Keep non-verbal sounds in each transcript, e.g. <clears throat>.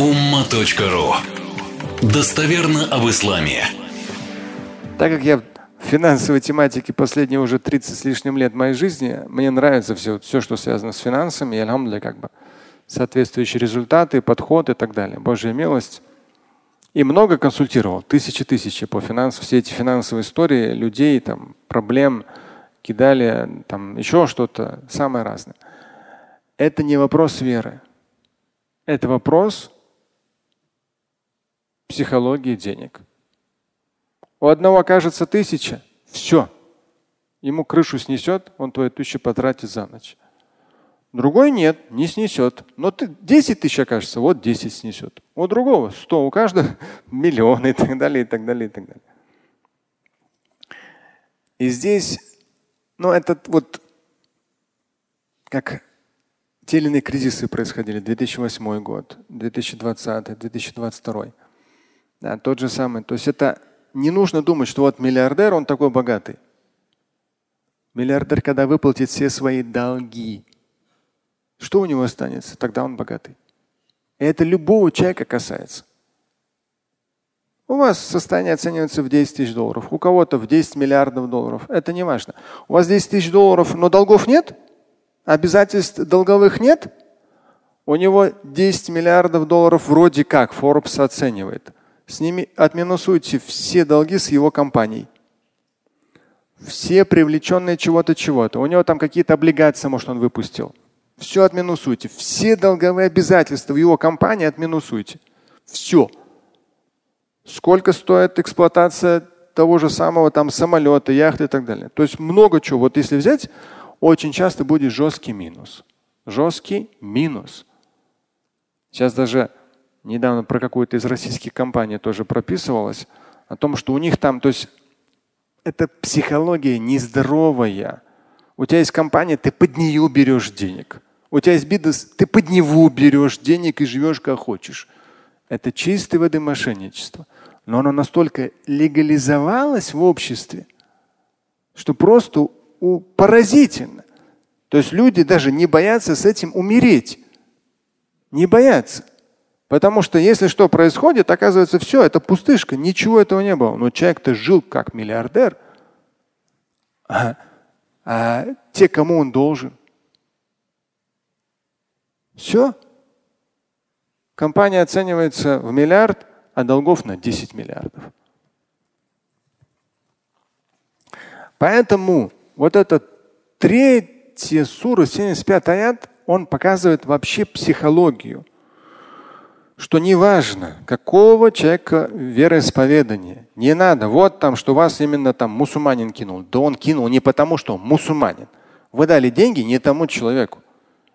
umma.ru Достоверно об исламе. Так как я в финансовой тематике последние уже 30 с лишним лет моей жизни, мне нравится все, все что связано с финансами, и алхамдуля, как бы соответствующие результаты, подход и так далее. Божья милость. И много консультировал, тысячи тысячи по финансам, все эти финансовые истории людей, там, проблем кидали, там еще что-то, самое разное. Это не вопрос веры. Это вопрос психологии денег. У одного окажется тысяча, все. Ему крышу снесет, он твою тысячу потратит за ночь. Другой нет, не снесет. Но ты 10 тысяч окажется, вот 10 снесет. У другого 100, у каждого миллион и так далее, и так далее, и так далее. И здесь, ну, этот вот как те или иные кризисы происходили 2008 год, 2020, 2022. Да, тот же самый. То есть это не нужно думать, что вот миллиардер, он такой богатый. Миллиардер, когда выплатит все свои долги, что у него останется? Тогда он богатый. И это любого человека касается. У вас состояние оценивается в 10 тысяч долларов, у кого-то в 10 миллиардов долларов. Это не важно. У вас 10 тысяч долларов, но долгов нет? Обязательств долговых нет? У него 10 миллиардов долларов вроде как Forbes оценивает. С ними отминусуйте все долги с его компанией. Все привлеченные чего-то, чего-то. У него там какие-то облигации, может, он выпустил. Все отминусуйте. Все долговые обязательства в его компании отминусуйте. Все. Сколько стоит эксплуатация того же самого там самолета, яхты и так далее. То есть много чего. Вот если взять очень часто будет жесткий минус. Жесткий минус. Сейчас даже недавно про какую-то из российских компаний тоже прописывалось о том, что у них там, то есть это психология нездоровая. У тебя есть компания, ты под нее берешь денег. У тебя есть бизнес, ты под него берешь денег и живешь как хочешь. Это чистой воды мошенничество. Но оно настолько легализовалось в обществе, что просто поразительно. То есть люди даже не боятся с этим умереть. Не боятся. Потому что если что происходит, оказывается, все, это пустышка, ничего этого не было. Но человек-то жил как миллиардер. А, а те, кому он должен? Все. Компания оценивается в миллиард, а долгов на 10 миллиардов. Поэтому вот этот третий сура, 75 аят, он показывает вообще психологию, что неважно, какого человека вероисповедания, не надо, вот там, что вас именно там мусульманин кинул. Да он кинул не потому, что он мусульманин. Вы дали деньги не тому человеку.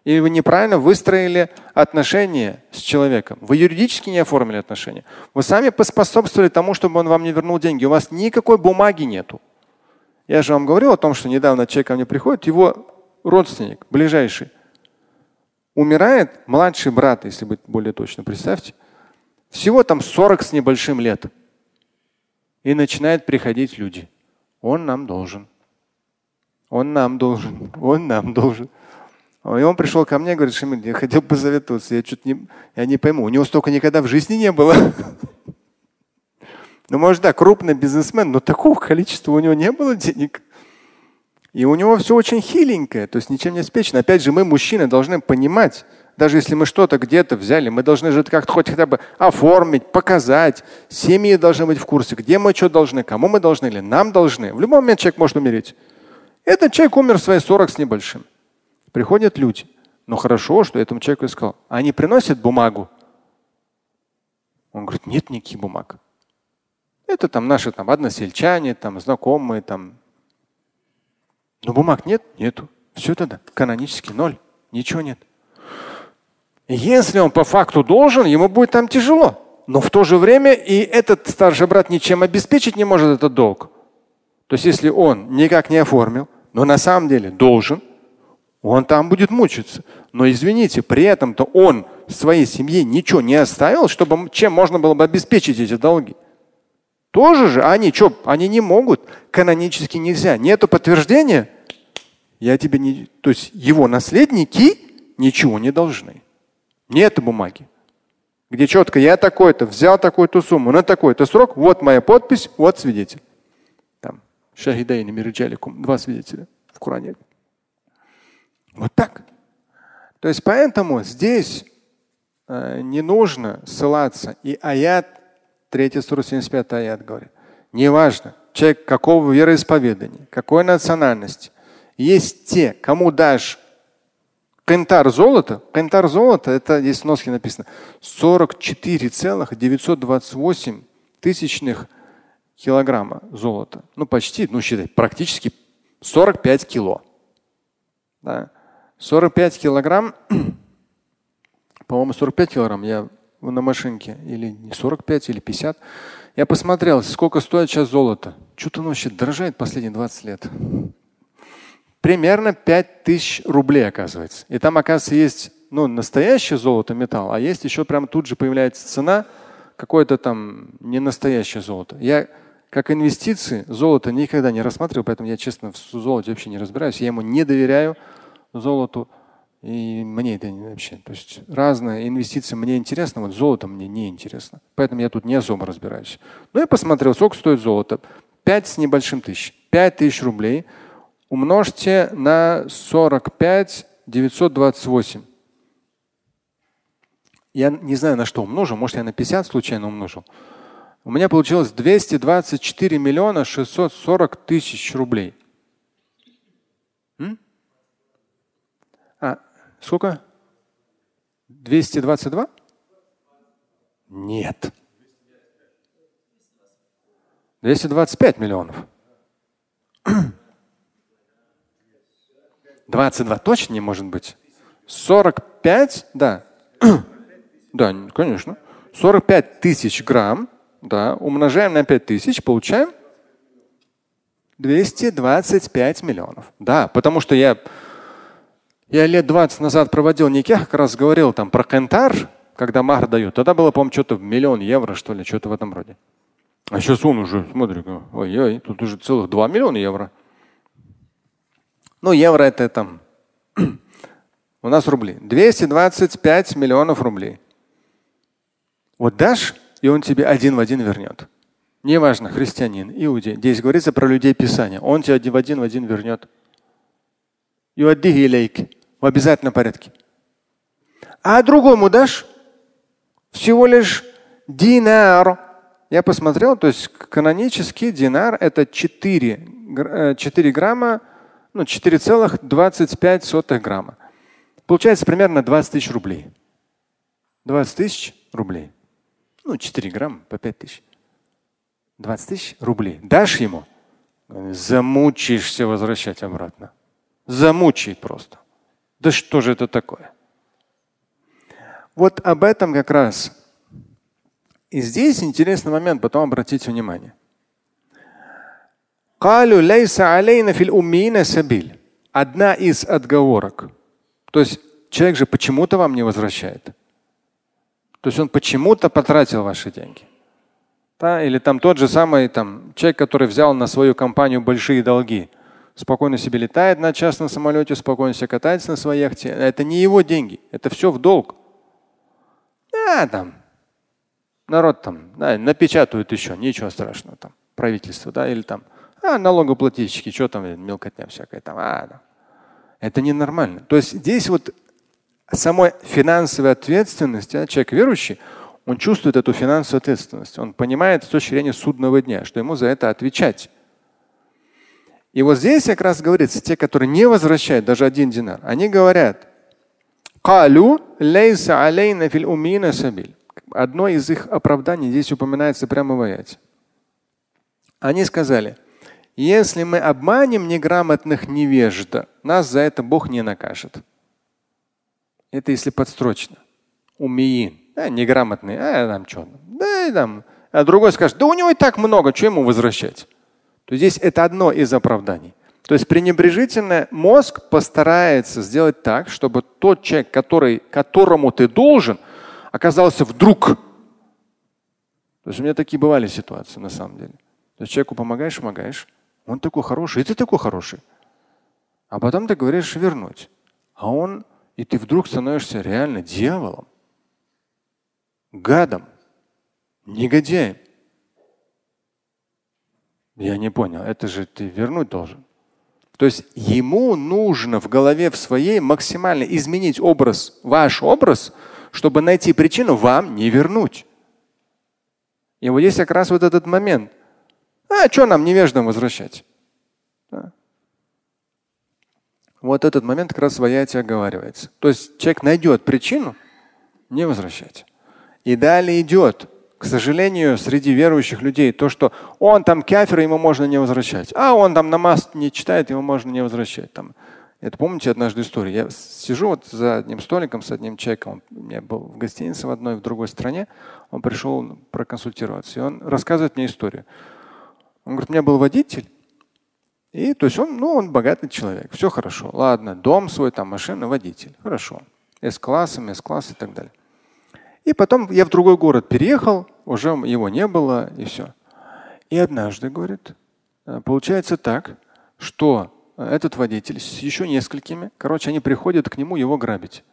И вы неправильно выстроили отношения с человеком. Вы юридически не оформили отношения. Вы сами поспособствовали тому, чтобы он вам не вернул деньги. У вас никакой бумаги нету. Я же вам говорил о том, что недавно человек ко мне приходит, его родственник, ближайший, умирает младший брат, если быть более точно, представьте, всего там 40 с небольшим лет. И начинают приходить люди. Он нам должен. Он нам должен. Он нам должен. И он пришел ко мне и говорит, Шамиль, я хотел посоветоваться, я что-то не, я не пойму. У него столько никогда в жизни не было. <laughs> Ну, может, да, крупный бизнесмен, но такого количества у него не было денег. И у него все очень хиленькое, то есть ничем не обеспечено. Опять же, мы, мужчины, должны понимать, даже если мы что-то где-то взяли, мы должны же как-то хоть хотя бы оформить, показать. Семьи должны быть в курсе, где мы что должны, кому мы должны или нам должны. В любой момент человек может умереть. Этот человек умер в свои 40 с небольшим. Приходят люди. Но хорошо, что этому человеку сказал. Они приносят бумагу. Он говорит, нет никаких бумаг. Это там наши там односельчане, там знакомые, там. Но бумаг нет, нету. Все тогда канонически ноль. Ничего нет. Если он по факту должен, ему будет там тяжело. Но в то же время и этот старший брат ничем обеспечить не может этот долг. То есть если он никак не оформил, но на самом деле должен, он там будет мучиться. Но извините, при этом-то он своей семье ничего не оставил, чтобы чем можно было бы обеспечить эти долги. Тоже же они что, они не могут, канонически нельзя. Нету подтверждения, я тебе не, то есть его наследники ничего не должны. Нет бумаги. где четко я такой-то, взял такую-то сумму на такой-то срок, вот моя подпись, вот свидетель. Там шахидайни мирджаликум, два свидетеля в Коране. Вот так. То есть поэтому здесь э, не нужно ссылаться. И аят, 3 175 аят говорит, неважно, человек какого вероисповедания, какой национальности. Есть те, кому дашь Кентар золота, кентар золота, это здесь в носке написано, 44,928 тысячных килограмма золота. Ну, почти, ну, считай, практически 45 кило. Да. 45 килограмм, <clears throat> по-моему, 45 килограмм я на машинке, или не 45, или 50. Я посмотрел, сколько стоит сейчас золото. Что-то оно вообще дорожает последние 20 лет примерно 5000 рублей, оказывается. И там, оказывается, есть ну, настоящее золото, металл, а есть еще прямо тут же появляется цена, какое-то там не настоящее золото. Я как инвестиции золото никогда не рассматривал, поэтому я, честно, в золоте вообще не разбираюсь. Я ему не доверяю золоту. И мне это вообще, то есть разные инвестиции мне интересно, вот золото мне не интересно. Поэтому я тут не особо разбираюсь. Ну я посмотрел, сколько стоит золото. Пять с небольшим тысяч. Пять тысяч рублей – умножьте на 45 928. Я не знаю, на что умножу. Может, я на 50 случайно умножил. У меня получилось 224 миллиона 640 тысяч рублей. М? А, сколько? 222? Нет. 225 миллионов. 22 точно не может быть. 45, да. <clears throat> да, конечно. 45 тысяч грамм, да, умножаем на 5 тысяч, получаем 225 миллионов. Да, потому что я, я лет 20 назад проводил неких, как раз говорил там про кентар, когда махр дают. Тогда было, по-моему, что-то в миллион евро, что ли, что-то в этом роде. А сейчас он уже, смотри, ой-ой, тут уже целых 2 миллиона евро. Ну, евро это там. <clears throat> У нас рубли. 225 миллионов рублей. Вот дашь, и он тебе один в один вернет. Неважно, христианин, иудей. Здесь говорится про людей Писания. Он тебе один в один в один вернет. В обязательном порядке. А другому дашь всего лишь динар. Я посмотрел, то есть канонический динар это 4, 4 э, грамма ну, 4,25 грамма. Получается примерно 20 тысяч рублей. 20 тысяч рублей. Ну, 4 грамма по 5 тысяч. 20 тысяч рублей. Дашь ему, замучаешься возвращать обратно. Замучает просто. Да что же это такое? Вот об этом как раз. И здесь интересный момент, потом обратите внимание. Одна из отговорок. То есть человек же почему-то вам не возвращает. То есть он почему-то потратил ваши деньги. Да? Или там тот же самый там, человек, который взял на свою компанию большие долги, спокойно себе летает на частном самолете, спокойно себе катается на своей яхте. Это не его деньги, это все в долг. Да, там, народ там да, напечатают еще, ничего страшного там, правительство, да, или там а, налогоплательщики, что там, мелкотня всякая там. А, да. Это ненормально. То есть здесь вот самой финансовой ответственности, а, человек верующий, он чувствует эту финансовую ответственность. Он понимает с точки зрения судного дня, что ему за это отвечать. И вот здесь как раз говорится, те, которые не возвращают даже один динар, они говорят, Одно из их оправданий здесь упоминается прямо в аяте. Они сказали, если мы обманем неграмотных невежда, нас за это Бог не накажет. Это если подстрочно. Умиин. А, неграмотный. А там что? Да, там. А другой скажет, да у него и так много, что ему возвращать? То здесь это одно из оправданий. То есть пренебрежительно мозг постарается сделать так, чтобы тот человек, который, которому ты должен, оказался вдруг. То есть у меня такие бывали ситуации на самом деле. То есть человеку помогаешь, помогаешь, он такой хороший, и ты такой хороший. А потом ты говоришь вернуть. А он, и ты вдруг становишься реально дьяволом. гадом, негодяем. Я не понял, это же ты вернуть должен. То есть ему нужно в голове в своей максимально изменить образ, ваш образ, чтобы найти причину вам не вернуть. И вот здесь как раз вот этот момент. А что нам невеждам возвращать? Да. Вот этот момент как раз в аяте оговаривается. То есть человек найдет причину не возвращать. И далее идет к сожалению, среди верующих людей то, что он там кафир, ему можно не возвращать. А он там намаз не читает, ему можно не возвращать. Там. Это помните однажды историю? Я сижу вот за одним столиком с одним человеком. Он, у меня был в гостинице в одной, в другой стране. Он пришел проконсультироваться. И он рассказывает мне историю. Он говорит, у меня был водитель. И то есть он, ну, он богатый человек. Все хорошо. Ладно, дом свой, там машина, водитель. Хорошо. С-классом, С-класс и так далее. И потом я в другой город переехал, уже его не было, и все. И однажды, говорит, э, получается так, что этот водитель с еще несколькими, короче, они приходят к нему его грабить.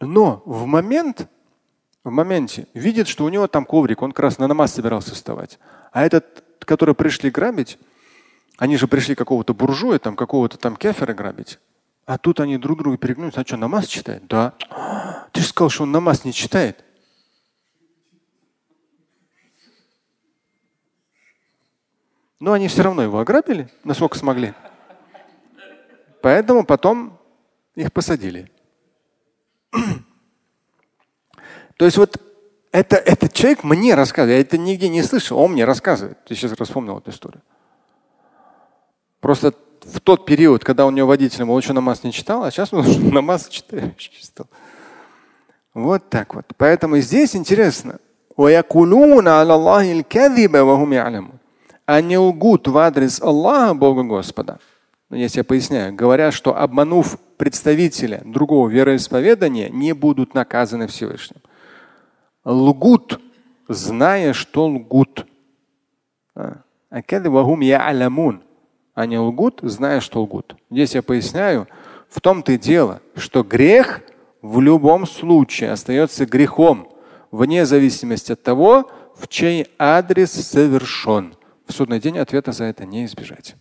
Но в момент, в моменте видит, что у него там коврик, он как раз на намаз собирался вставать. А этот, который пришли грабить, они же пришли какого-то буржуя, там какого-то там кефера грабить. А тут они друг друга перегнулись. А что, намаз читает? Да. <gasps> Ты же сказал, что он намаз не читает. Но они все равно его ограбили, насколько смогли. Поэтому потом их посадили. <clears throat> То есть вот это, этот человек мне рассказывает, я это нигде не слышал, он мне рассказывает. Ты сейчас вспомнил эту историю. Просто в тот период, когда у него водителем, он еще намаз не читал, а сейчас он уже намаз читающий стал. Вот так вот. Поэтому здесь интересно. Они лгут в адрес Аллаха, Бога Господа. Но если я поясняю, говорят, что обманув представителя другого вероисповедания, не будут наказаны Всевышним. Лгут, зная, что лгут. А они лгут, зная, что лгут. Здесь я поясняю, в том-то и дело, что грех в любом случае остается грехом, вне зависимости от того, в чей адрес совершен. В судный день ответа за это не избежать.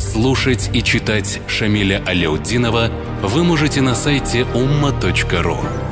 Слушать и читать Шамиля Аляутдинова вы можете на сайте umma.ru.